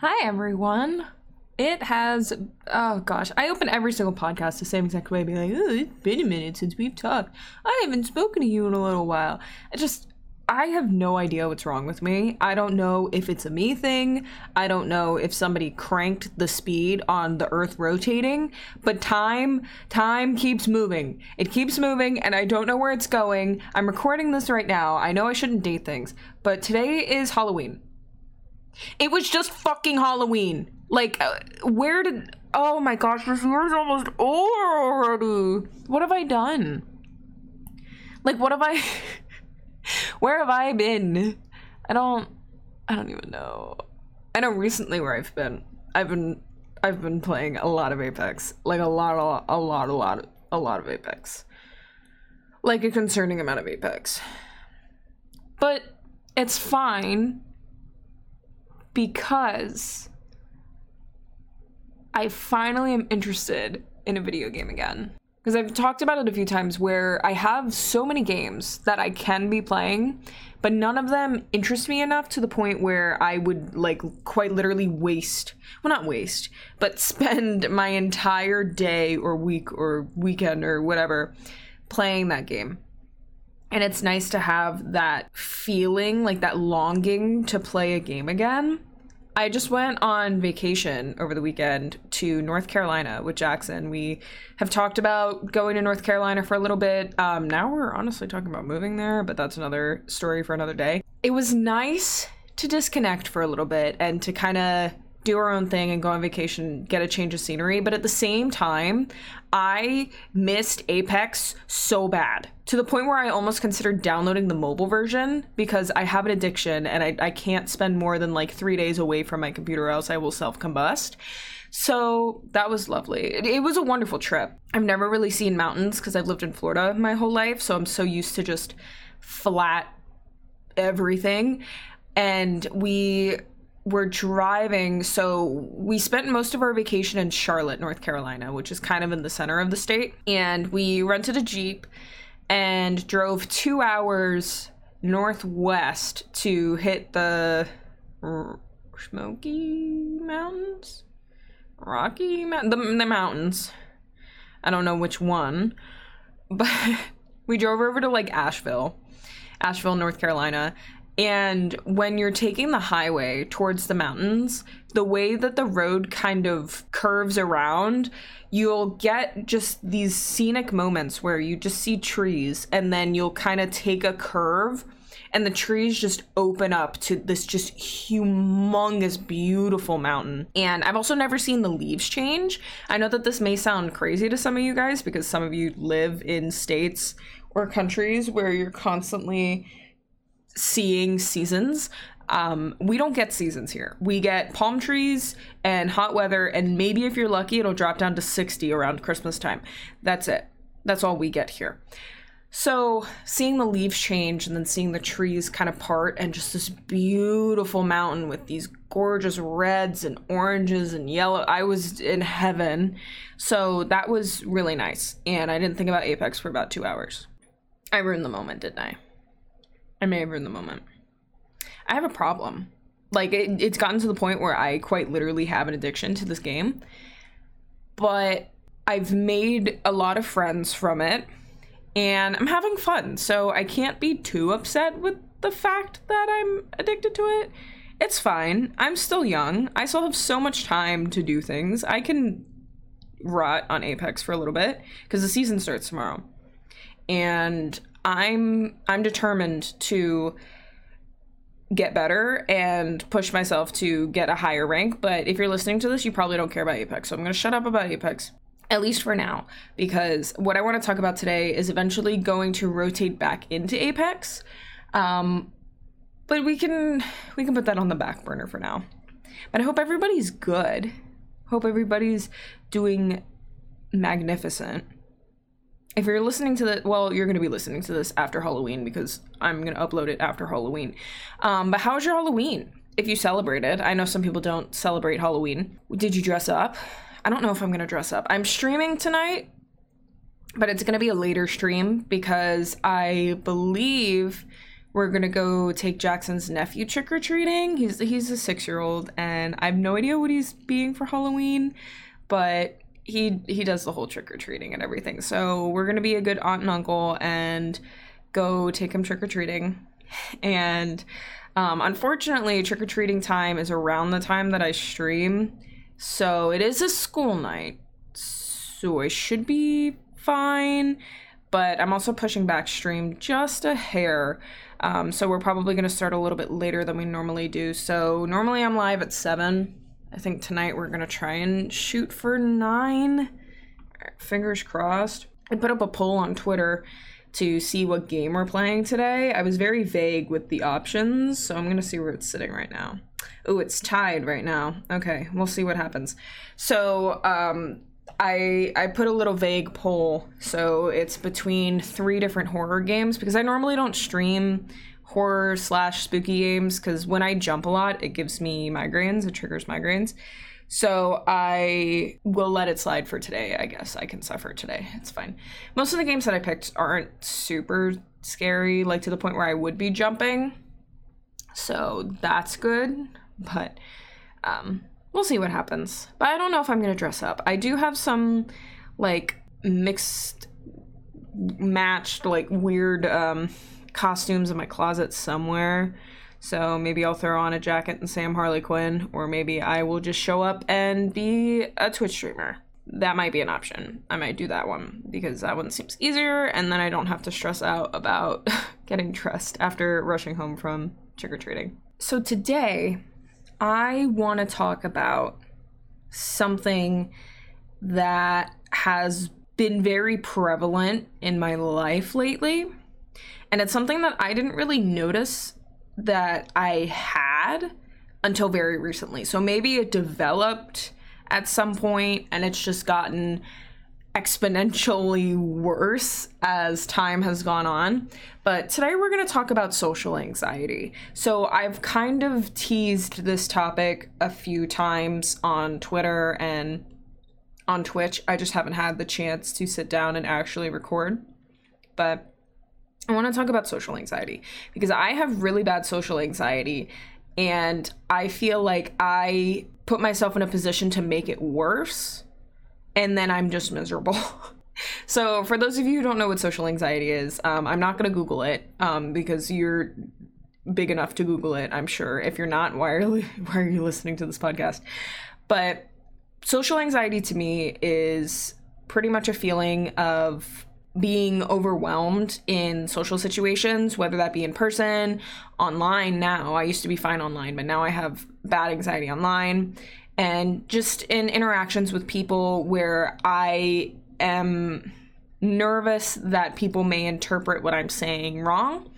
Hi, everyone. It has, oh gosh, I open every single podcast the same exact way, be like, oh, it's been a minute since we've talked. I haven't spoken to you in a little while. I just, I have no idea what's wrong with me. I don't know if it's a me thing. I don't know if somebody cranked the speed on the earth rotating, but time, time keeps moving. It keeps moving, and I don't know where it's going. I'm recording this right now. I know I shouldn't date things, but today is Halloween. It was just fucking Halloween. Like, uh, where did. Oh my gosh, this year's almost already. What have I done? Like, what have I. where have I been? I don't. I don't even know. I know recently where I've been. I've been. I've been playing a lot of Apex. Like, a lot, a lot, a lot, a lot, a lot of Apex. Like, a concerning amount of Apex. But it's fine because I finally am interested in a video game again. Because I've talked about it a few times where I have so many games that I can be playing, but none of them interest me enough to the point where I would like quite literally waste, well, not waste, but spend my entire day or week or weekend or whatever playing that game. And it's nice to have that feeling, like that longing to play a game again. I just went on vacation over the weekend to North Carolina with Jackson. We have talked about going to North Carolina for a little bit. Um, now we're honestly talking about moving there, but that's another story for another day. It was nice to disconnect for a little bit and to kind of do our own thing and go on vacation, get a change of scenery. But at the same time, I missed Apex so bad to the point where I almost considered downloading the mobile version because I have an addiction and I, I can't spend more than like three days away from my computer, else I will self combust. So that was lovely. It, it, was a wonderful trip. I've never really seen mountains because I've lived in Florida my whole life. So I'm so used to just flat everything. And we were driving. So we spent most of our vacation in Charlotte, North Carolina, which is kind of in the center of the state. And we rented a Jeep and drove two hours northwest to hit the Smoky Mountains? Rocky? The, the mountains. I don't know which one. But we drove over to like Asheville, Asheville, North Carolina, and when you're taking the highway towards the mountains, the way that the road kind of curves around, you'll get just these scenic moments where you just see trees and then you'll kind of take a curve and the trees just open up to this just humongous beautiful mountain. And i've also never seen the leaves change. I know that this may sound crazy to some of you guys because some of you live in states or countries where you're constantly seeing seasons. Um, we don't get seasons here. We get palm trees and hot weather, and maybe if you're lucky, it'll drop down to 60 around Christmas time. That's it. That's all we get here. So, seeing the leaves change and then seeing the trees kind of part, and just this beautiful mountain with these gorgeous reds and oranges and yellow, I was in heaven. So, that was really nice. And I didn't think about Apex for about two hours. I ruined the moment, didn't I? I may have ruined the moment. I have a problem. Like it, it's gotten to the point where I quite literally have an addiction to this game. But I've made a lot of friends from it and I'm having fun. So I can't be too upset with the fact that I'm addicted to it. It's fine. I'm still young. I still have so much time to do things. I can rot on Apex for a little bit because the season starts tomorrow. And I'm I'm determined to get better and push myself to get a higher rank. But if you're listening to this, you probably don't care about Apex. So I'm going to shut up about Apex, at least for now, because what I want to talk about today is eventually going to rotate back into Apex. Um, but we can we can put that on the back burner for now. But I hope everybody's good. Hope everybody's doing magnificent if you're listening to the well you're going to be listening to this after halloween because i'm going to upload it after halloween. Um, but how was your halloween? If you celebrated i know some people don't celebrate halloween. Did you dress up? I don't know if i'm going to dress up. I'm streaming tonight but it's going to be a later stream because i believe we're gonna go take Jackson's nephew trick or treating. He's he's a six year old, and I have no idea what he's being for Halloween, but he he does the whole trick or treating and everything. So we're gonna be a good aunt and uncle and go take him trick or treating, and um, unfortunately, trick or treating time is around the time that I stream, so it is a school night, so I should be fine. But I'm also pushing back stream just a hair. Um, so we're probably to start a little bit later than we normally do. So normally I'm live at 7. I think tonight we're to try and shoot for 9. Fingers crossed. I put up a poll on Twitter to see what game we're playing today. I was very vague with the options, so I'm to see where it's sitting right now. Oh, it's tied right now. Okay, we'll see what happens. So, um, I I put a little vague poll, so it's between three different horror games because I normally don't stream horror slash spooky games because when I jump a lot, it gives me migraines. It triggers migraines. So I will let it slide for today. I guess I can suffer today. It's fine. Most of the games that I picked aren't super scary, like to the point where I would be jumping. So that's good. But um, we'll see what happens. But I don't know if I'm gonna dress up. I do have some like mixed, matched, like weird um, costumes in my closet somewhere. So maybe I'll throw on a jacket and say I'm Harley Quinn, or maybe I will just show up and be a Twitch streamer. That might be an option. I might do that one because that one seems easier, and then I don't have to stress out about getting dressed after rushing home from trick or treating. So today, I want to talk about something that has been very prevalent in my life lately. And it's something that I didn't really notice that I had until very recently. So maybe it developed at some point and it's just gotten exponentially worse as time has gone on. But today we're going to talk about social anxiety. So I've kind of teased this topic a few times on Twitter and on Twitch. I just haven't had the chance to sit down and actually record. But I want to talk about social anxiety because I have really bad social anxiety and I feel like I put myself in a position to make it worse and then I'm just miserable. so, for those of you who don't know what social anxiety is, um, I'm not going to Google it um, because you're big enough to Google it, I'm sure. If you're not, why are, why are you listening to this podcast? But social anxiety to me is pretty much a feeling of being overwhelmed in social situations, whether that be in person, online now. I used to be fine online, but now I have bad anxiety online. And just in interactions with people where I am nervous that people may interpret what I'm saying wrong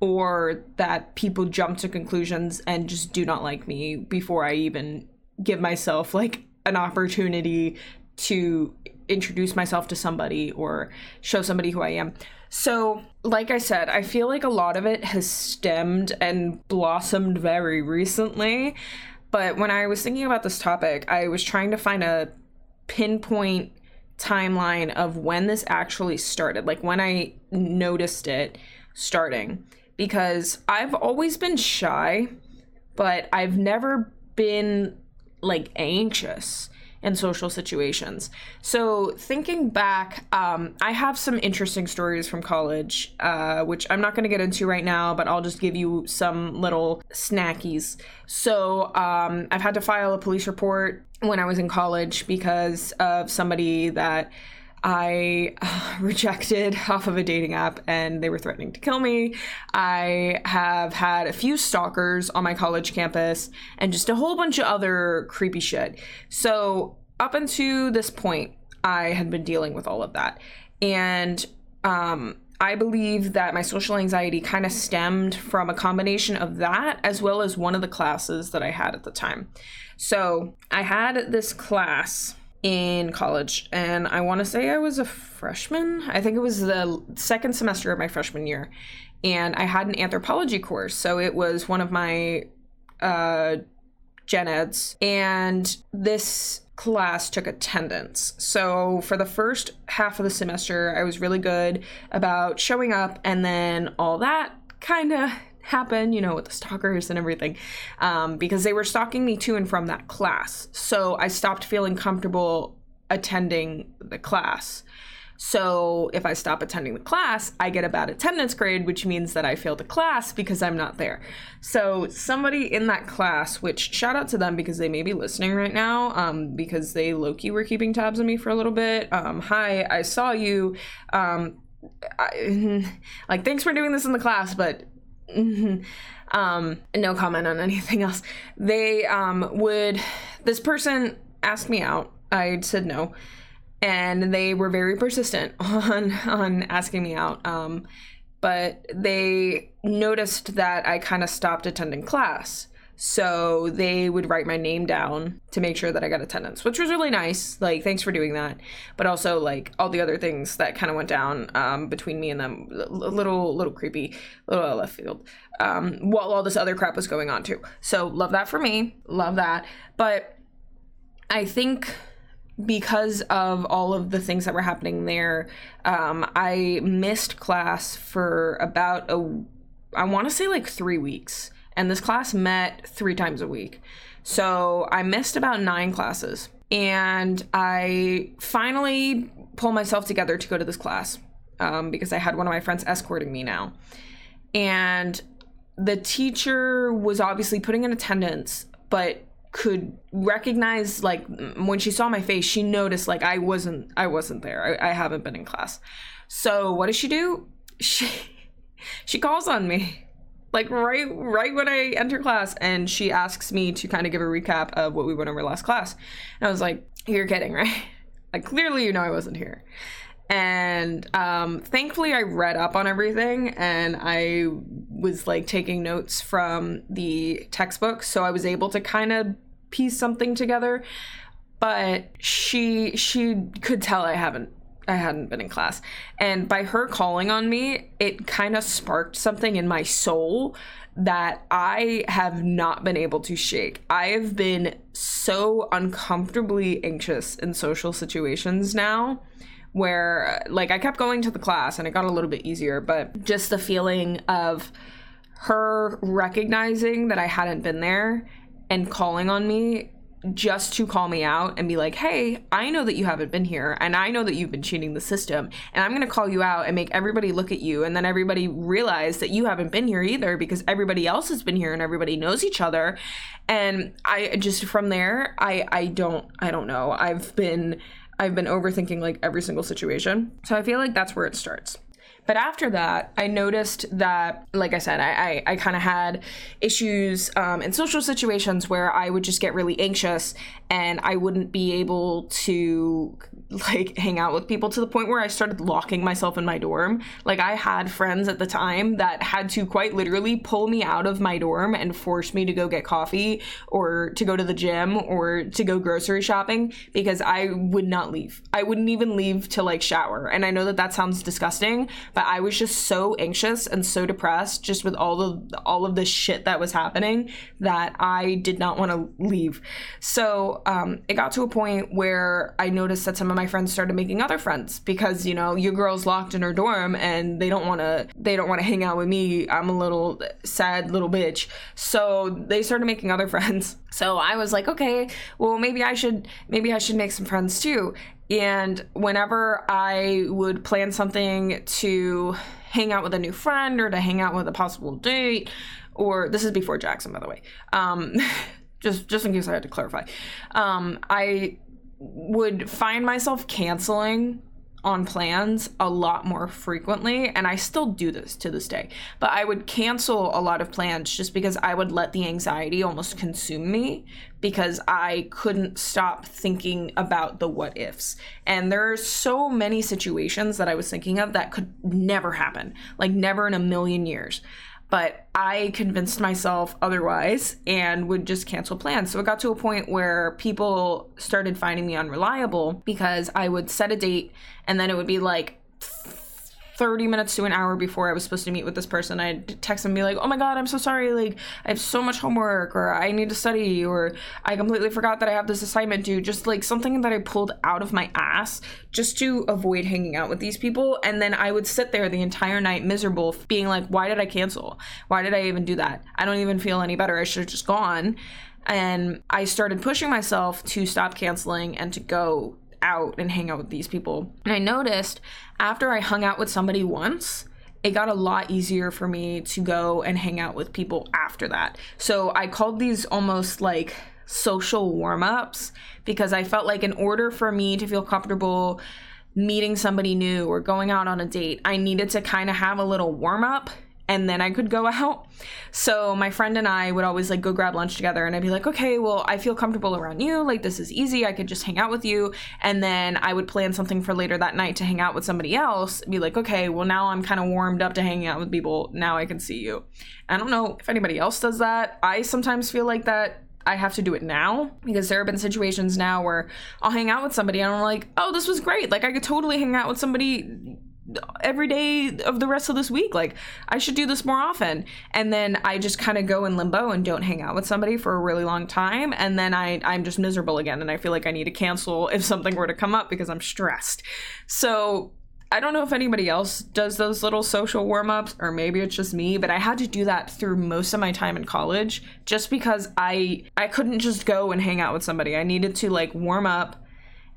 or that people jump to conclusions and just do not like me before I even give myself like an opportunity to introduce myself to somebody or show somebody who I am. So, like I said, I feel like a lot of it has stemmed and blossomed very recently. But when I was thinking about this topic, I was trying to find a pinpoint timeline of when this actually started, like when I noticed it starting. Because I've always been shy, but I've never been like anxious in social situations. So, thinking back, um, I have some interesting stories from college, uh, which I'm not going to get into right now, but I'll just give you some little snackies. So, um, I've had to file a police report when I was in college because of somebody that. I uh, rejected off of a dating app and they were threatening to kill me. I have had a few stalkers on my college campus and just a whole bunch of other creepy shit. So, up until this point, I had been dealing with all of that. And um, I believe that my social anxiety kind of stemmed from a combination of that as well as one of the classes that I had at the time. So I had this class in college and i want to say i was a freshman. I think it was the second semester of my freshman year and i had an anthropology course so it was one of my uh gen eds and this class took attendance. So for the first half of the semester i was really good about showing up and then all that kind of happen, you know, with the stalkers and everything, um, because they were stalking me to and from that class. So I stopped feeling comfortable attending the class. So if I stop attending the class, I get a bad attendance grade, which means that I failed the class because I'm not there. So somebody in that class, which shout out to them because they may be listening right now, um, because they Loki were keeping tabs on me for a little bit. Um, hi, I saw you. Um, I, like thanks for doing this in the class, but um, no comment on anything else. They um, would. This person asked me out. I said no and they were very persistent on on asking me out. Um, but they noticed that I kind of stopped attending class. So they would write my name down to make sure that I got attendance, which was really nice. Like, thanks for doing that. But also, like, all the other things that kind of went down um, between me and them, a little, little creepy, a little left field. Um, while all this other crap was going on too. So love that for me. Love that. But I think because of all of the things that were happening there, um, I missed class for about a, I want to say like three weeks. And this class met three times a week. So I missed about nine classes. And I finally pulled myself together to go to this class um, because I had one of my friends escorting me now. And the teacher was obviously putting in attendance, but could recognize like when she saw my face she noticed like i wasn't i wasn't there I, I, haven't been in class so what does she do she she calls on me like right right when i enter class and she asks me to kind of give a recap of what we went over last class. And i was like you're kidding right? Like clearly you know i wasn't here. And um, thankfully i read up on everything and i was like taking notes from the textbook so i was able to kind of piece something together. But she she could tell i haven't I hadn't been in class. And by her calling on me, it kind of sparked something in my soul that I have not been able to shake. I have been so uncomfortably anxious in social situations now where like I kept going to the class and it got a little bit easier, but just the feeling of her recognizing that I hadn't been there and calling on me just to call me out and be like, hey, I know that you haven't been here and I know that you've been cheating the system and I'm going to call you out and make everybody look at you and then everybody realize that you haven't been here either because everybody else has been here and everybody knows each other. And I just from there, I I don't I don't know. I've been I've been overthinking like every single situation. So I feel like that's where it starts. But after that, I noticed that, like I said, I, I, I kind of had issues um, in social situations where I would just get really anxious and I wouldn't be able to like hang out with people to the point where I started locking myself in my dorm. Like I had friends at the time that had to quite literally pull me out of my dorm and force me to go get coffee or to go to the gym or to go grocery shopping because I would not leave. I wouldn't even leave to like shower. And I know that that sounds disgusting, but I was just so anxious and so depressed just with all of all of the shit that was happening that I did not want to leave. Um, it got to a point where I noticed that some of my friends started making other friends because you know your girl's locked in her dorm and they don't want to they don't want to hang out with me. I'm a little sad little bitch. So they started making other friends. So i was like okay well maybe i should maybe i should make some friends too. And whenever i would plan something to hang out with a new friend or to hang out with a possible date or this is before jackson by the way um just just in case I had to clarify. Um, I would find myself canceling on plans a lot more frequently and I still do this to this day. But I would cancel a lot of plans just because I would let the anxiety almost consume me because I couldn't stop thinking about the what ifs. And there are so many situations that I was thinking of that could never happen. Like never in a million years but I convinced myself otherwise and would just cancel plans. So it got to a point where people started finding me unreliable because I would set a date and then it would be like 30 minutes to an hour before I was supposed to meet with this person, I'd text them and be like, oh my God, I'm so sorry. Like, I have so much homework, or I need to study, or I completely forgot that I have this assignment due. Just like something that I pulled out of my ass just to avoid hanging out with these people. And then I would sit there the entire night miserable, being like, why did I cancel? Why did I even do that? I don't even feel any better. I should have just gone. And I started pushing myself to stop canceling and to go out and hang out with these people. And I noticed after I hung out with somebody once, it got a lot easier for me to go and hang out with people after that. So I called these almost like social warm ups because I felt like in order for me to feel comfortable meeting somebody new or going out on a date, I needed to kind of have a little warm up and then I could go out. So my friend and I would always like go grab lunch together and I'd be like, "Okay, well, I feel comfortable around you. Like this is easy. I could just hang out with you." And then I would plan something for later that night to hang out with somebody else. Be like, "Okay, well, now I'm kind of warmed up to hanging out with people. Now I can see you." I don't know if anybody else does that. I sometimes feel like that I have to do it now because there have been situations now where I'll hang out with somebody and I'm like, oh, this was great. Like, I could totally hang out with somebody every day of the rest of this week. Like, I should do this more often. And then I just kind of go in limbo and don't hang out with somebody for a really long time. And then I, I'm just miserable again. And I feel like I need to cancel if something were to come up because I'm stressed. So I don't know if anybody else does those little social warm ups, or maybe it's just me, but I had to do that through most of my time in college just because I I couldn't just go and hang out with somebody. I needed to like warm up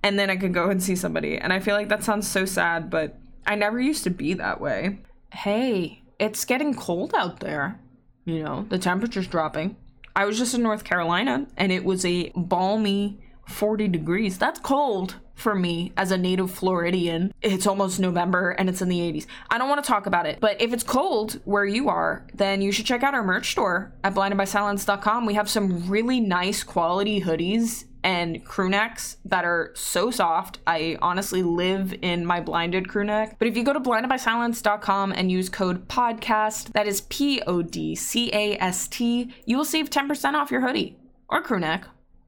and then I could go and see somebody. And I feel like that sounds so sad, but I never used to be that way. Hey, it's getting cold out there. You know, the temperature's dropping. I was just in North Carolina and it was a balmy 40 degrees. That's cold for me as a native Floridian. It's almost November and it's in the 80s. I don't want to talk about it, but if it's cold where you are, then you should check out our merch store at blindedbysilence.com. We have some really nice quality hoodies and crew necks that are so soft. I honestly live in my blinded crew neck. But if you go to blindedbysilence.com and use code podcast, that is P O D C A S T, you will save 10% off your hoodie or crew neck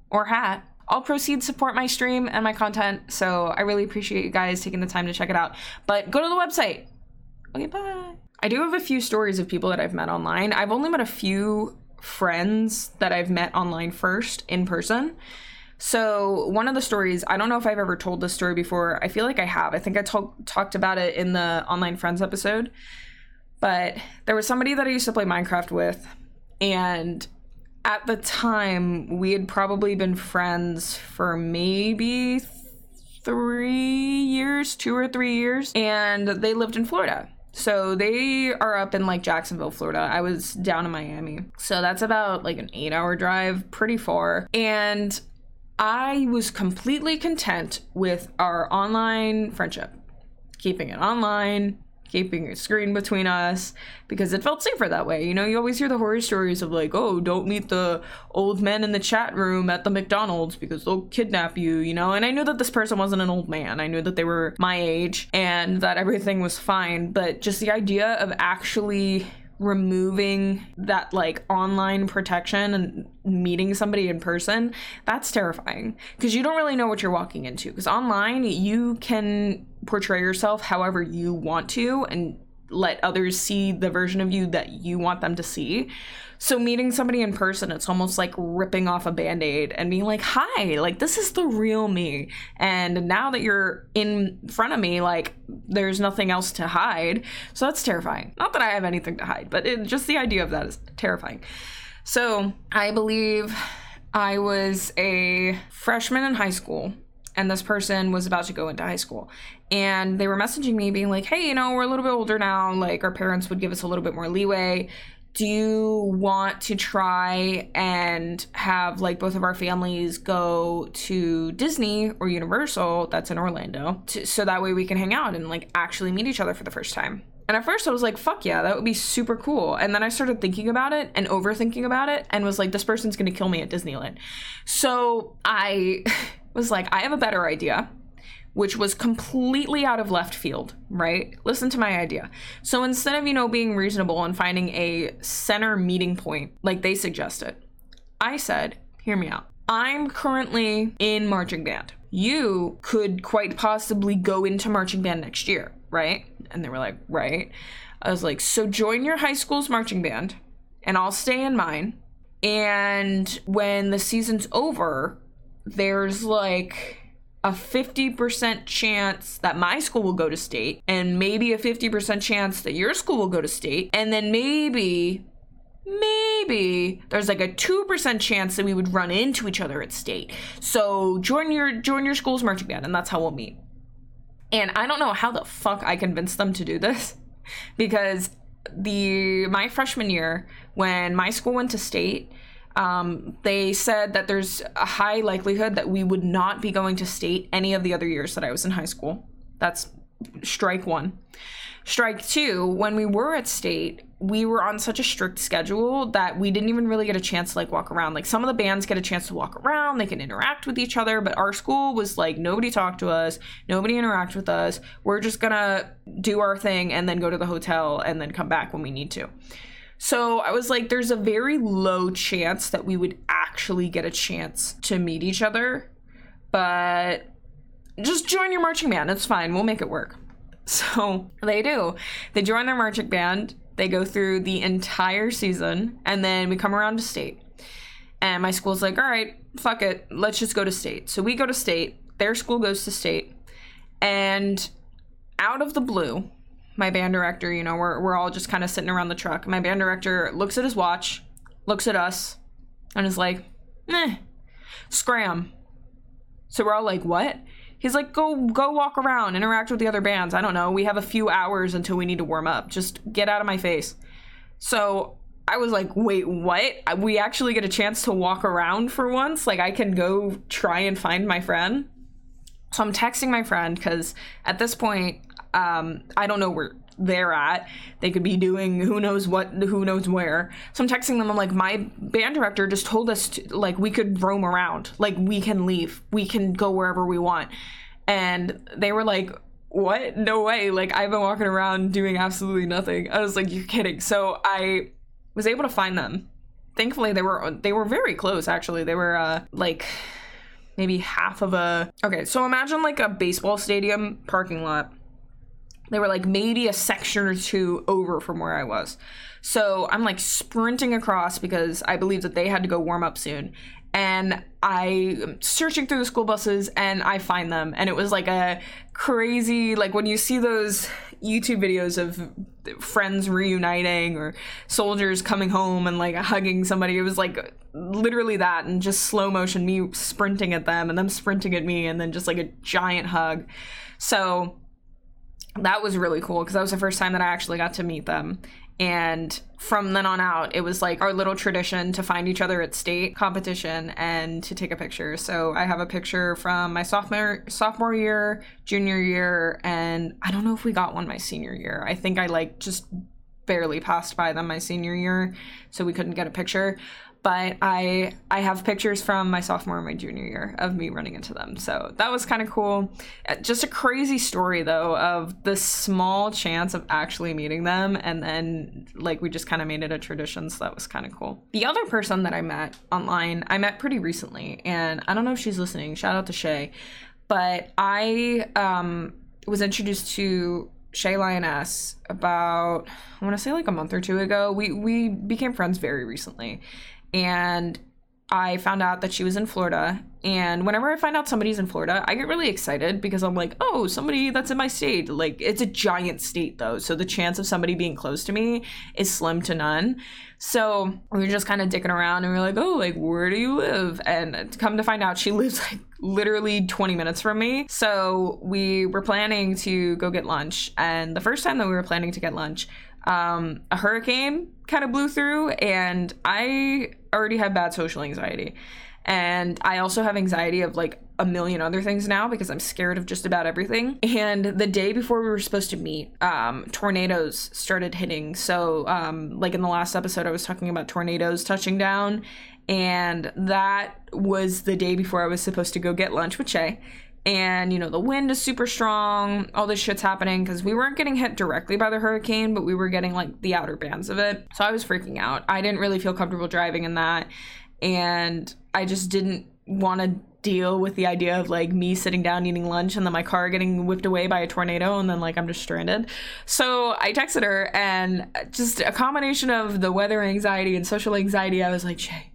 or hat. All proceeds support my stream and my content, so I really appreciate you guys taking the time to check it out. But go to the website. Okay, bye. I do have a few stories of people that I've met online. I've only met a few friends that I've met online first in person. So, one of the stories, I don't know if I've ever told this story before. I feel like I have. I think I talk, talked about it in the Online Friends episode. But there was somebody that I used to play Minecraft with, and at the time, we had probably been friends for maybe three years, two or three years, and they lived in Florida. So they are up in like Jacksonville, Florida. I was down in Miami. So that's about like an eight hour drive, pretty far. And I was completely content with our online friendship, keeping it online, keeping a screen between us because it felt safer that way. You know, you always hear the horror stories of like, oh, don't meet the old men in the chat room at the McDonald's because they'll kidnap you, you know? And I knew that this person wasn't an old man. I knew that they were my age and that everything was fine. But just the idea of actually removing that like online protection and meeting somebody in person that's terrifying. Because you don't really know what you're walking into. Because online you can portray yourself however you want to and let others see the version of you that you want them to see so meeting somebody in person, it's almost like ripping off a band-aid and being like, "Hi, like this is the real me." And now that you're in front of me, like there's nothing else to hide. So that's terrifying. Not that I have anything to hide, but it, just the idea of that is terrifying. So, I believe I was a freshman in high school and this person was about to go into high school and they were messaging me being like hey you know we're a little bit older now like our parents would give us a little bit more leeway do you want to try and have like both of our families go to Disney or Universal that's in Orlando to, so that way we can hang out and like actually meet each other for the first time? And at first I was like, fuck yeah, that would be super cool. And then I started thinking about it and overthinking about it and was like, this person's gonna kill me at Disneyland. So I was like, I have a better idea which was completely out of left field, right? Listen to my idea. So instead of, you know, being reasonable and finding a center meeting point like they suggested, I said, hear me out. I'm currently in marching band. You could quite possibly go into marching band next year, right? And they were like, Right. I was like, So join your high school's marching band, and I'll stay in mine. And when the season's over, there's like a 50% chance that my school will go to state, and maybe a 50% chance that your school will go to state, and then maybe maybe there's like a 2% chance that we would run into each other at state. So join your join your school's marching band and that's how we'll meet. And I don't know how the fuck I convinced them to do this because the my freshman year when my school went to state um, they said that there's a high likelihood that we would not be going to state any of the other years that I was in high school. That's strike one. Strike two, when we were at state, we were on such a strict schedule that we didn't even really get a chance to like walk around. Like some of the bands get a chance to walk around, they can interact with each other, but our school was like nobody talked to us, nobody interact with us. We're just gonna do our thing and then go to the hotel and then come back when we need to. So I was like, there's a very low chance that we would actually get a chance to meet each other, but just join your marching band. It's fine. We'll make it work. So they do. They join their marching band. They go through the entire season, and then we come around to state. And my school's like, all right, fuck it, let's just go to state. So we go to state. Their school goes to state, and out of the blue, my band director, you know, we're we're all just kind of sitting around the truck. My band director looks at his watch, looks at us, and is like, "Eh, scram." So we're all like, "What?" He's like, go go walk around, interact with the other bands. I don't know. We have a few hours until we need to warm up. Just get out of my face. So I was like, wait, what? We actually get a chance to walk around for once? Like I can go try and find my friend? So I'm texting my friend because at this point, um, I don't know where they're at. They could be doing who knows what, who knows where. So I'm texting them. I'm like, my band director just told us to, like we could roam around, like we can leave, we can go wherever we want. And they were like, what? No way. Like I've been walking around doing absolutely nothing. I was like, you're kidding. So I was able to find them. Thankfully, they were they were very close. Actually, they were uh, like maybe half of a. Okay, so imagine like a baseball stadium parking lot they were like maybe a section or two over from where I was. So I'm like sprinting across because I believe that they had to go warm up soon. And I am searching through the school buses and I find them. And it was like a crazy, like when you see those YouTube videos of friends reuniting or soldiers coming home and like hugging somebody, it was like literally that and just slow motion, me sprinting at them and them sprinting at me, and then just like a giant hug. So that was really cool because that was the first time that I actually got to meet them. And from then on out, it was like our little tradition to find each other at state competition and to take a picture. So I have a picture from my sophomore sophomore year, junior year, and I don't know if we got one my senior year. I think I like just barely passed by them my senior year, so we couldn't get a picture but I I have pictures from my sophomore and my junior year of me running into them. So that was kind of cool. Uh, just a crazy story though of the small chance of actually meeting them and then like we just kind of made it a tradition so that was kind of cool. The other person that I met online, I met pretty recently and I don't know if she's listening. Shout out to Shay. But I um was introduced to Shay Lioness about I want to say like a month or two ago. We we became friends very recently and I found out that she was in Florida. And whenever I find out somebody's in Florida, I get really excited because I'm like, oh, somebody that's in my state. Like, it's a giant state though. So the chance of somebody being close to me is slim to none. So we were just kind of dicking around and we are like, oh, like, where do you live? And come to find out, she lives like literally 20 minutes from me. So we were planning to go get lunch. And the first time that we were planning to get lunch, um, a hurricane kind of blew through, and I already have bad social anxiety. And I also have anxiety of like a million other things now because I'm scared of just about everything. And the day before we were supposed to meet, um, tornadoes started hitting. So, um, like in the last episode, I was talking about tornadoes touching down. And that was the day before I was supposed to go get lunch with Shay and you know the wind is super strong all this shit's happening because we weren't getting hit directly by the hurricane but we were getting like the outer bands of it so i was freaking out i didn't really feel comfortable driving in that and i just didn't want to deal with the idea of like me sitting down eating lunch and then my car getting whipped away by a tornado and then like I'm just stranded. So I texted her and just a combination of the weather anxiety and social anxiety, I was like, Shay,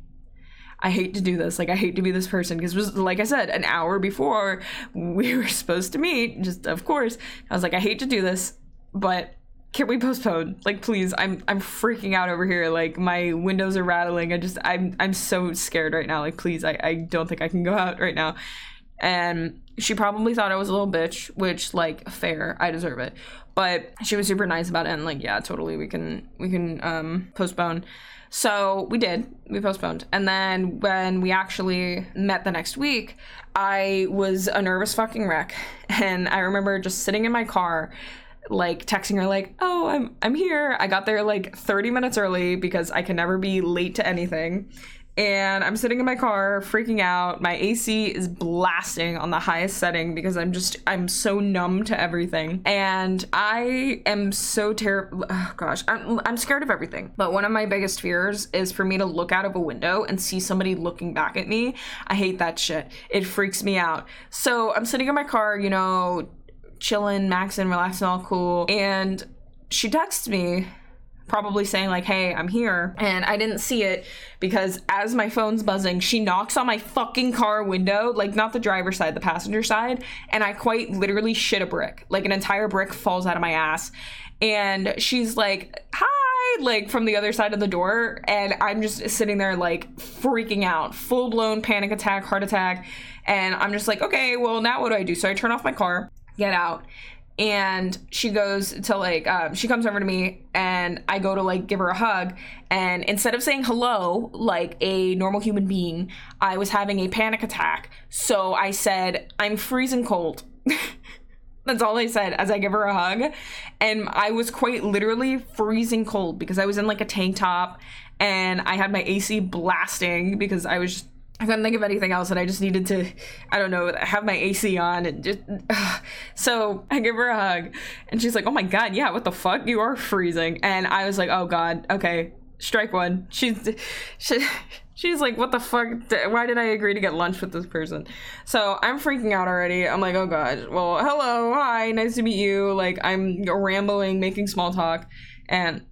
I hate to do this. Like, I hate to be this person because, was like I said, an hour before we were supposed to meet. Just of course, I was like, I hate to do this, but can we postpone? Like, please, I'm I'm freaking out over here. Like, my windows are rattling. I just I'm I'm so scared right now. Like, please, I I don't think I can go out right now. And she probably thought I was a little bitch, which like fair, I deserve it. But she was super nice about it and like, yeah, totally, we can we can um postpone. So we did. We postponed. And then when we actually met the next week, I was a nervous fucking wreck. And I remember just sitting in my car like texting her like, "Oh, I'm I'm here." I got there like 30 minutes early because I can never be late to anything and I'm sitting in my car freaking out. My AC is blasting on the highest setting because I'm just I'm so numb to everything. And I am so terrible oh gosh, I'm I'm scared of everything. But one of my biggest fears is for me to look out of a window and see somebody looking back at me. I hate that shit. It freaks me out. So I'm sitting in my car, you know, chilling, maxing, relaxing, all cool. And she texts me probably saying like hey i'm here. And i didn't see it because as my phone's buzzing she knocks on my fucking car window like not the driver's side the passenger side and i quite literally shit a brick. Like an entire brick falls out of my ass. And she's like hi like from the other side of the door. And i'm just sitting there like freaking out. Full blown panic attack heart attack. And i'm just like okay well now what do i do? So i turn off my car get out and she goes to like um, she comes over to me and i go to like give her a hug. And instead of saying hello like a normal human being i was having a panic attack. So i said i'm freezing cold. That's all i said as i give her a hug. And i was quite literally freezing cold because i was in like a tank top and i had my ac blasting because i was just I couldn't think of anything else, and I just needed to, I don't know, have my AC on and just. Uh. So I give her a hug, and she's like, "Oh my god, yeah, what the fuck? You are freezing." And I was like, "Oh god, okay, strike one." She's, she, she's like, "What the fuck? Why did I agree to get lunch with this person?" So I'm freaking out already. I'm like, "Oh god, well, hello, hi, nice to meet you." Like I'm rambling, making small talk, and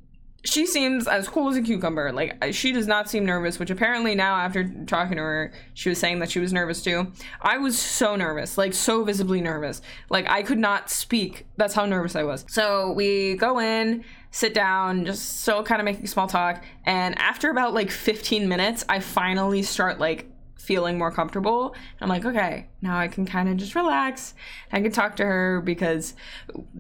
she seems as cool as a cucumber. Like she does not seem nervous, which apparently now after talking to her, she was saying that she was nervous too. I was so nervous, like so visibly nervous. Like I could not speak. That's how nervous I was. So we go in, sit down, just still kind of making small talk, and after about like 15 minutes, I finally start like feeling more comfortable. I'm like, okay, now I can kind of just relax. I can talk to her because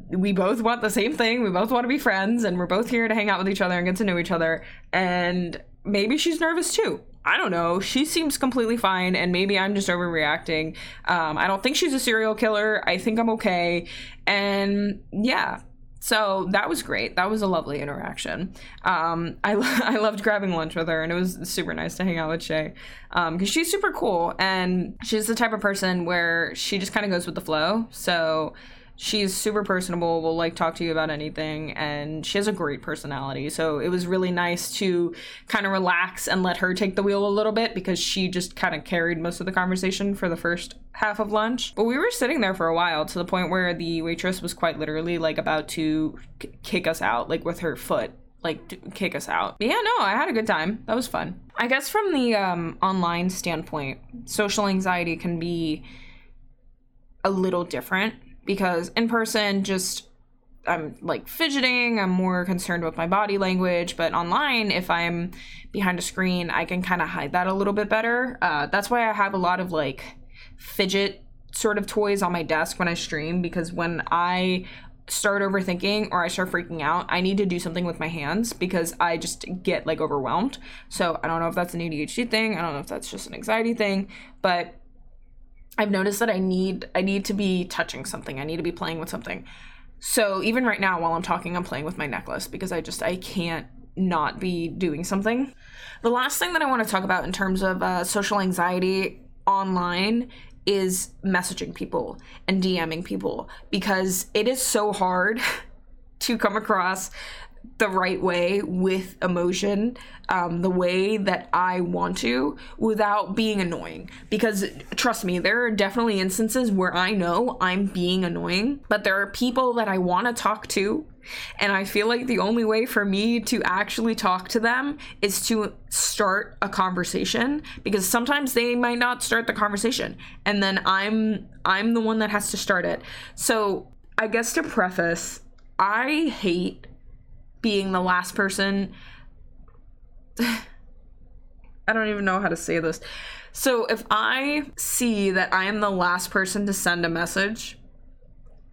we both want the same thing. We both want to be friends and we're both here to hang out with each other and get to know each other. And maybe she's nervous too. I don't know. She seems completely fine, and maybe I'm just overreacting. Um, I don't think she's a serial killer. I think I'm okay. And yeah, so that was great. That was a lovely interaction. Um, I, I loved grabbing lunch with her, and it was super nice to hang out with Shay because um, she's super cool and she's the type of person where she just kind of goes with the flow. So she's super personable will like talk to you about anything and she has a great personality so it was really nice to kind of relax and let her take the wheel a little bit because she just kind of carried most of the conversation for the first half of lunch but we were sitting there for a while to the point where the waitress was quite literally like about to k- kick us out like with her foot like kick us out. But yeah, no, I had a good time. That was fun. I guess from the um, online standpoint, social anxiety can be a little different because in person just I'm like fidgeting, I'm more concerned with my body language, but online if I'm behind a screen, I can kind of hide that a little bit better. Uh, that's why I have a lot of like fidget sort of toys on my desk when I stream because when I start overthinking or I start freaking out, I need to do something with my hands because I just get like overwhelmed. So I don't know if that's an ADHD thing, I don't know if that's just an anxiety thing, but I've noticed that I need I need to be touching something. I need to be playing with something. So even right now while I'm talking, I'm playing with my necklace because I just I can't not be doing something. The last thing that I want to talk about in terms of uh, social anxiety online is messaging people and DMing people because it is so hard to come across the right way with emotion, um, the way that I want to, without being annoying. Because trust me, there are definitely instances where I know I'm being annoying, but there are people that I want to talk to. And I feel like the only way for me to actually talk to them is to start a conversation because sometimes they might not start the conversation and then I'm I'm the one that has to start it. So, I guess to preface, I hate being the last person. I don't even know how to say this. So if I see that I am the last person to send a message,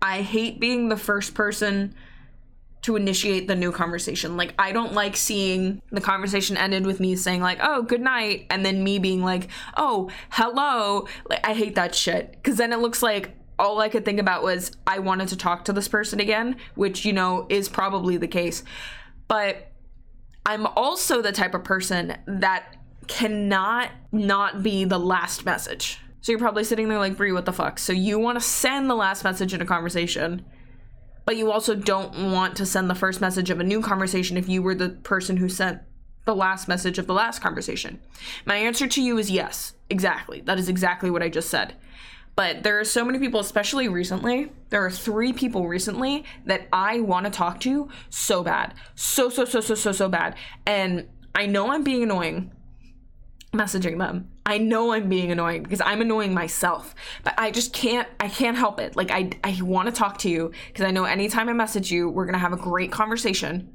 I hate being the first person to initiate the new conversation. Like I don't like seeing the conversation ended with me saying like, "Oh, good night," and then me being like, "Oh, hello." Like I hate that shit cuz then it looks like all I could think about was I wanted to talk to this person again, which, you know, is probably the case. But I'm also the type of person that cannot not be the last message. So you're probably sitting there like, Brie, what the fuck? So you want to send the last message in a conversation, but you also don't want to send the first message of a new conversation if you were the person who sent the last message of the last conversation. My answer to you is yes, exactly. That is exactly what I just said. But there are so many people, especially recently. There are three people recently that I want to talk to so bad. So, so, so, so, so, so bad. And I know I'm being annoying messaging them. I know I'm being annoying because I'm annoying myself, but I just can't I can't help it. Like I I want to talk to you because I know anytime I message you, we're going to have a great conversation.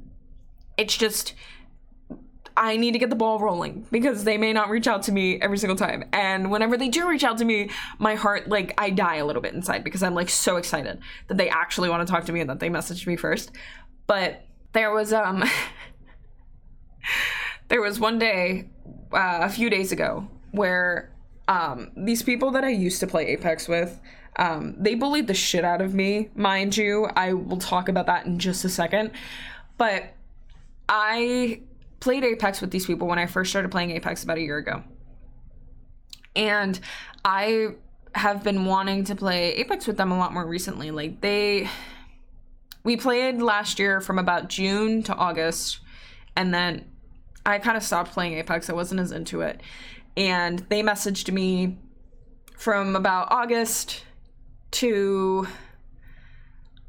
It's just I need to get the ball rolling because they may not reach out to me every single time. And whenever they do reach out to me, my heart, like, I die a little bit inside because I'm, like, so excited that they actually want to talk to me and that they messaged me first. But there was, um, there was one day, uh, a few days ago, where, um, these people that I used to play Apex with, um, they bullied the shit out of me, mind you. I will talk about that in just a second. But I played Apex with these people when I first started playing Apex about a year ago. And I have been wanting to play Apex with them a lot more recently. Like they we played last year from about June to August and then I kind of stopped playing Apex. I wasn't as into it. And they messaged me from about August to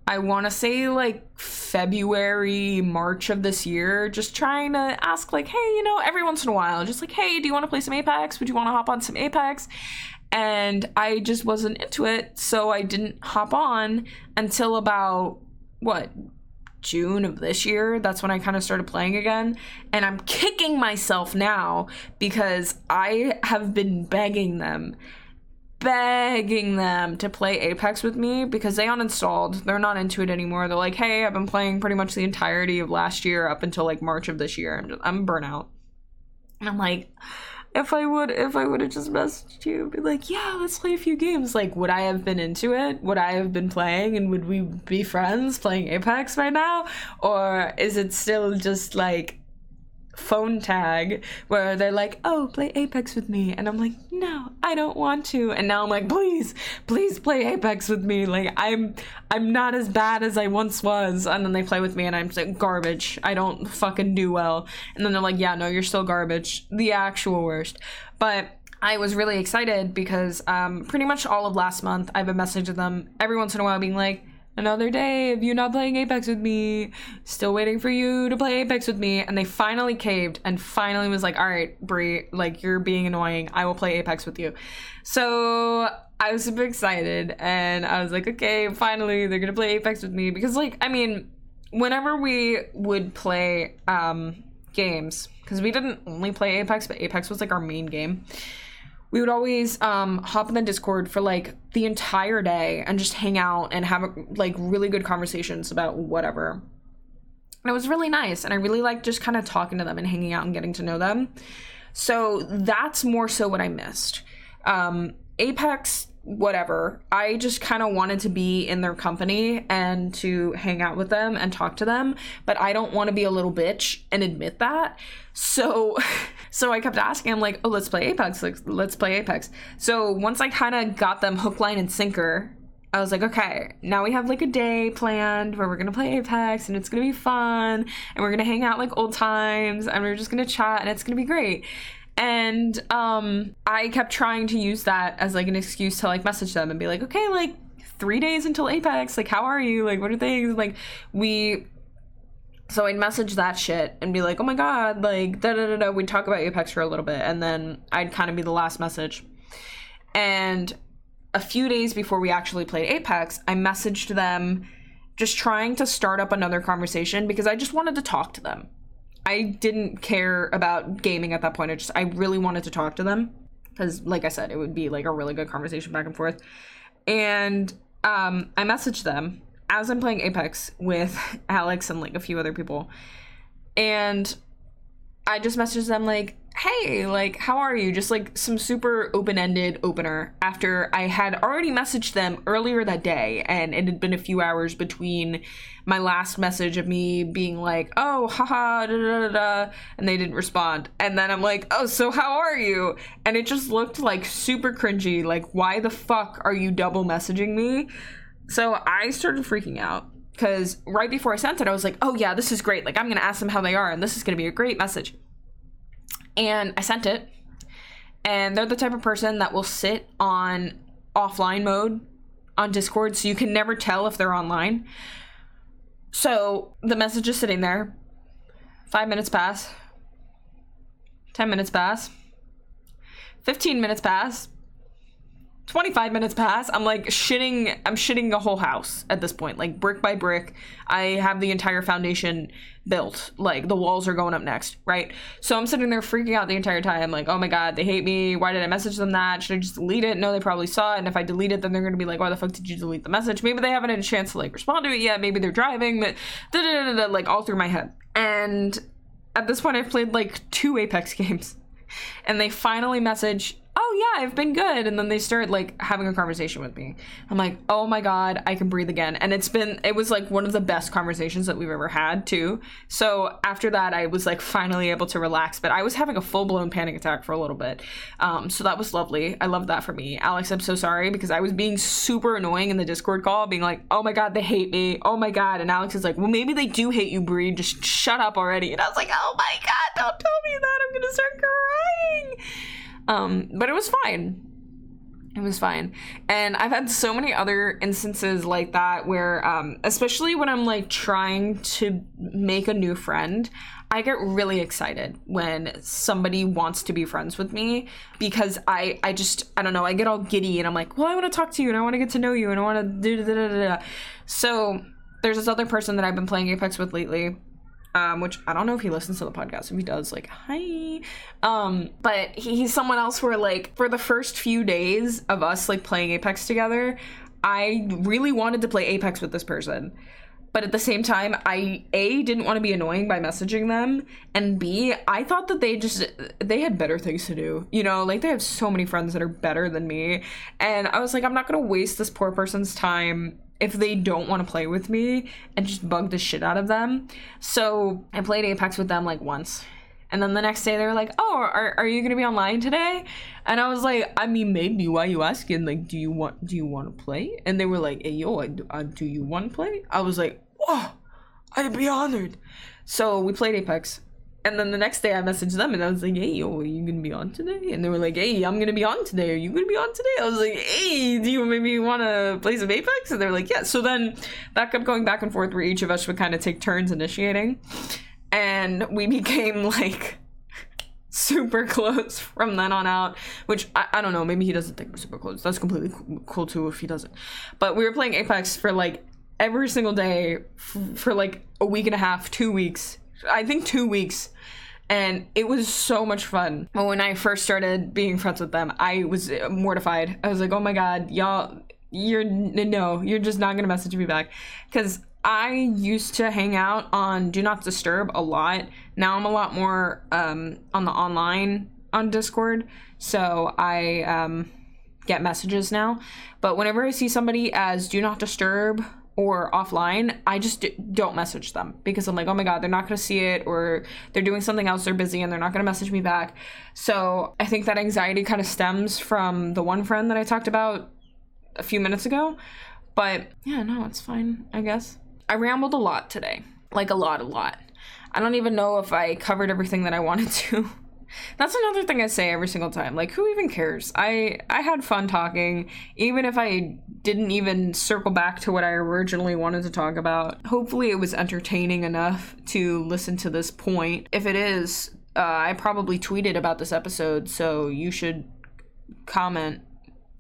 I want to say like February, March of this year, just trying to ask, like, hey, you know, every once in a while, just like, hey, do you want to play some Apex? Would you want to hop on some Apex? And I just wasn't into it, so I didn't hop on until about what June of this year. That's when I kind of started playing again. And I'm kicking myself now because I have been begging them begging them to play Apex with me because they uninstalled. They're not into it anymore. They're like, "Hey, I've been playing pretty much the entirety of last year up until like March of this year. I'm just, I'm burnout." And I'm like, if I would if I would have just messaged you, be like, "Yeah, let's play a few games." Like, would I have been into it? Would I have been playing and would we be friends playing Apex right now? Or is it still just like phone tag where they're like, "Oh, play Apex with me," and I'm like, "No, I don't want to." And now I'm like, "Please, please play Apex with me." Like I'm, I'm not as bad as I once was. And then they play with me, and I'm like garbage. I don't fucking do well. And then they're like, "Yeah, no, you're still garbage. The actual worst." But I was really excited because um, pretty much all of last month I've been messaging them every once in a while, being like another day of you not playing Apex with me. Still waiting for you to play Apex with me. And they finally caved and finally was like, all right, Brie, like you're being annoying. I will play Apex with you. So I was super excited and I was like, okay, finally they're gonna play Apex with me. Because like, I mean, whenever we would play um games, because we didn't only play Apex, but Apex was like our main game we would always um, hop in the Discord for like the entire day and just hang out and have like really good conversations about whatever. And it was really nice. And I really like just kind of talking to them and hanging out and getting to know them. So that's more so what I missed. Um, Apex whatever. I just kind of wanted to be in their company and to hang out with them and talk to them, but I don't want to be a little bitch and admit that. So so I kept asking I'm like, "Oh, let's play Apex. Like, let's play Apex." So once I kind of got them hook line and sinker I was like, okay, now we have like a day planned where we're gonna play Apex and it's gonna be fun and we're gonna hang out like old times and we're just gonna chat and it's gonna be great. And um, I kept trying to use that as like an excuse to like message them and be like, okay, like three days until Apex, like how are you? Like what are things? Like we so I'd message that shit and be like, oh my god, like da da da da. We'd talk about Apex for a little bit, and then I'd kind of be the last message. And a few days before we actually played Apex, I messaged them just trying to start up another conversation because I just wanted to talk to them. I didn't care about gaming at that point. I just I really wanted to talk to them because like I said, it would be like a really good conversation back and forth. And um I messaged them as I'm playing Apex with Alex and like a few other people. And I just messaged them like, hey, like, how are you? Just like some super open ended opener after I had already messaged them earlier that day. And it had been a few hours between my last message of me being like, oh, haha, da da da da. And they didn't respond. And then I'm like, oh, so how are you? And it just looked like super cringy. Like, why the fuck are you double messaging me? So I started freaking out because right before I sent it, I was like, oh yeah, this is great. Like, I'm going to ask them how they are, and this is going to be a great message. And I sent it, and they're the type of person that will sit on offline mode on Discord, so you can never tell if they're online. So the message is sitting there. Five minutes pass. Ten minutes pass. 15 minutes pass. 25 minutes pass i'm like shitting i'm shitting a whole house at this point like brick by brick. I have the entire foundation built like the walls are going up next right? So i'm sitting there freaking out the entire time like oh my god they hate me why did i message them that? Should i just delete it? No they probably saw it and if i delete it then they're gonna be like why the fuck did you delete the message? Maybe they haven't had a chance to like respond to it yet maybe they're driving but like all through my head. And at this point i've played like two apex games and they finally message oh yeah i've been good. And then they start like having a conversation with me. I'm like oh my god i can breathe again. And it's been it was like one of the best conversations that we've ever had too. So after that i was like finally able to relax. But i was having a full-blown panic attack for a little bit. Um, so that was lovely. I love that for me. Alex i'm so sorry because i was being super annoying in the discord call being like oh my god they hate me. Oh my god. And alex is like well maybe they do hate you Brie just shut up already. And i was like oh my god don't tell me that. I'm gonna start crying um, but it was fine. It was fine. And I've had so many other instances like that where, um, especially when I'm like trying to make a new friend, I get really excited when somebody wants to be friends with me because I, I just, I don't know, I get all giddy and I'm like, well, I want to talk to you and I want to get to know you and I want to do da da da da. So there's this other person that I've been playing Apex with lately um, which I don't know if he listens to the podcast. If he does, like, hi. Um, but he's someone else where, like, for the first few days of us, like, playing Apex together, I really wanted to play Apex with this person. But at the same time, I A didn't want to be annoying by messaging them, and B, I thought that they just they had better things to do. You know, like they have so many friends that are better than me. And I was like, I'm not gonna waste this poor person's time if they don't want to play with me and just bug the shit out of them. So I played Apex with them like once. And then the next day they were like, "Oh, are, are you gonna be online today?" And I was like, "I mean, maybe. Why you asking? Like, do you want do you want to play?" And they were like, "Hey, yo, I, I, uh, do you want to play?" I was like, "Oh, I'd be honored." So we played Apex, and then the next day I messaged them and I was like, hey, yo, are you gonna be on today? And they were like, hey, I'm gonna be on today. Are you gonna be on today? I was like, hey, do you maybe wanna play some Apex? And they're like, yeah. So then that kept going back and forth where each of us would kind of take turns initiating. And we became like super close from then on out, which I, I don't know. Maybe he doesn't think we're super close. That's completely cool too if he doesn't. But we were playing Apex for like every single day f- for like a week and a half, two weeks I think two weeks. And it was so much fun. When I first started being friends with them, I was mortified. I was like, oh my God, y'all, you're, no, you're just not gonna message me back. Because I used to hang out on Do Not Disturb a lot. Now I'm a lot more um, on the online on Discord. So I um, get messages now. But whenever I see somebody as Do Not Disturb or offline, I just don't message them because I'm like, oh my God, they're not going to see it or they're doing something else, they're busy and they're not going to message me back. So I think that anxiety kind of stems from the one friend that I talked about a few minutes ago. But yeah, no, it's fine, I guess. I rambled a lot today. Like a lot, a lot. I don't even know if I covered everything that I wanted to. That's another thing I say every single time. Like who even cares? I I had fun talking even if I didn't even circle back to what I originally wanted to talk about. Hopefully it was entertaining enough to listen to this point. If it is, uh, I probably tweeted about this episode, so you should comment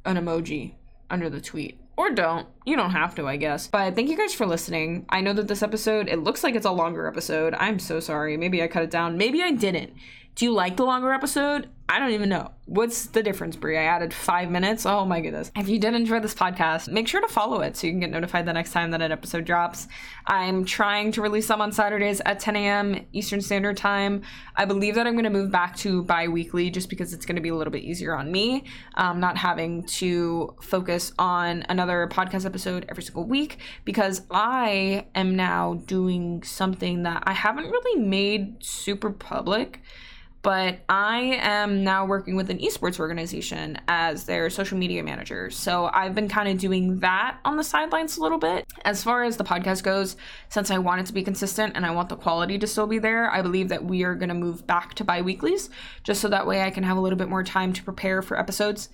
an emoji under the tweet or don't. You don't have to, I guess. But thank you guys for listening. I know that this episode, it looks like it's a longer episode. I'm so sorry. Maybe I cut it down. Maybe I didn't. Do you like the longer episode? I don't even know. What's the difference, Brie? I added five minutes. Oh my goodness. If you did enjoy this podcast, make sure to follow it so you can get notified the next time that an episode drops. I'm trying to release them on Saturdays at 10 a.m. Eastern Standard Time. I believe that I'm going to move back to bi weekly just because it's going to be a little bit easier on me, um, not having to focus on another podcast episode every single week because I am now doing something that I haven't really made super public but I am now working with an esports organization as their social media manager. So I've been kind of doing that on the sidelines a little bit. As far as the podcast goes, since I want it to be consistent and I want the quality to still be there, I believe that we are going to move back to bi weeklies just so that way I can have a little bit more time to prepare for episodes.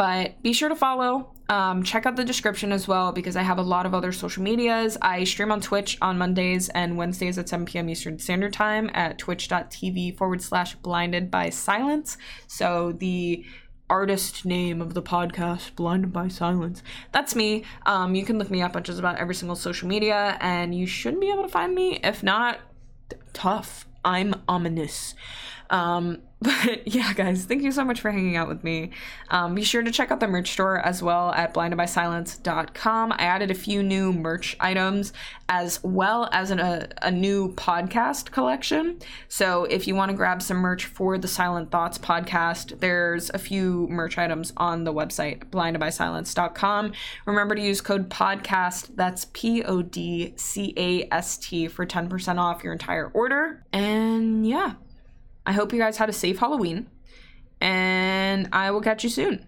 But be sure to follow. Um, check out the description as well because I have a lot of other social medias. I stream on Twitch on Mondays and Wednesdays at 7 p.m. Eastern Standard Time at twitch.tv forward slash blinded by silence. So the artist name of the podcast, Blinded by Silence. That's me. Um, you can look me up on just about every single social media and you shouldn't be able to find me. If not, tough. I'm ominous. Um, but yeah, guys, thank you so much for hanging out with me. Um, be sure to check out the merch store as well at blindedbysilence.com. I added a few new merch items as well as an, a, a new podcast collection. So if you want to grab some merch for the Silent Thoughts podcast, there's a few merch items on the website, blindedbysilence.com. Remember to use code podcast, that's P O D C A S T, for 10% off your entire order. And yeah. I hope you guys had a safe Halloween, and I will catch you soon.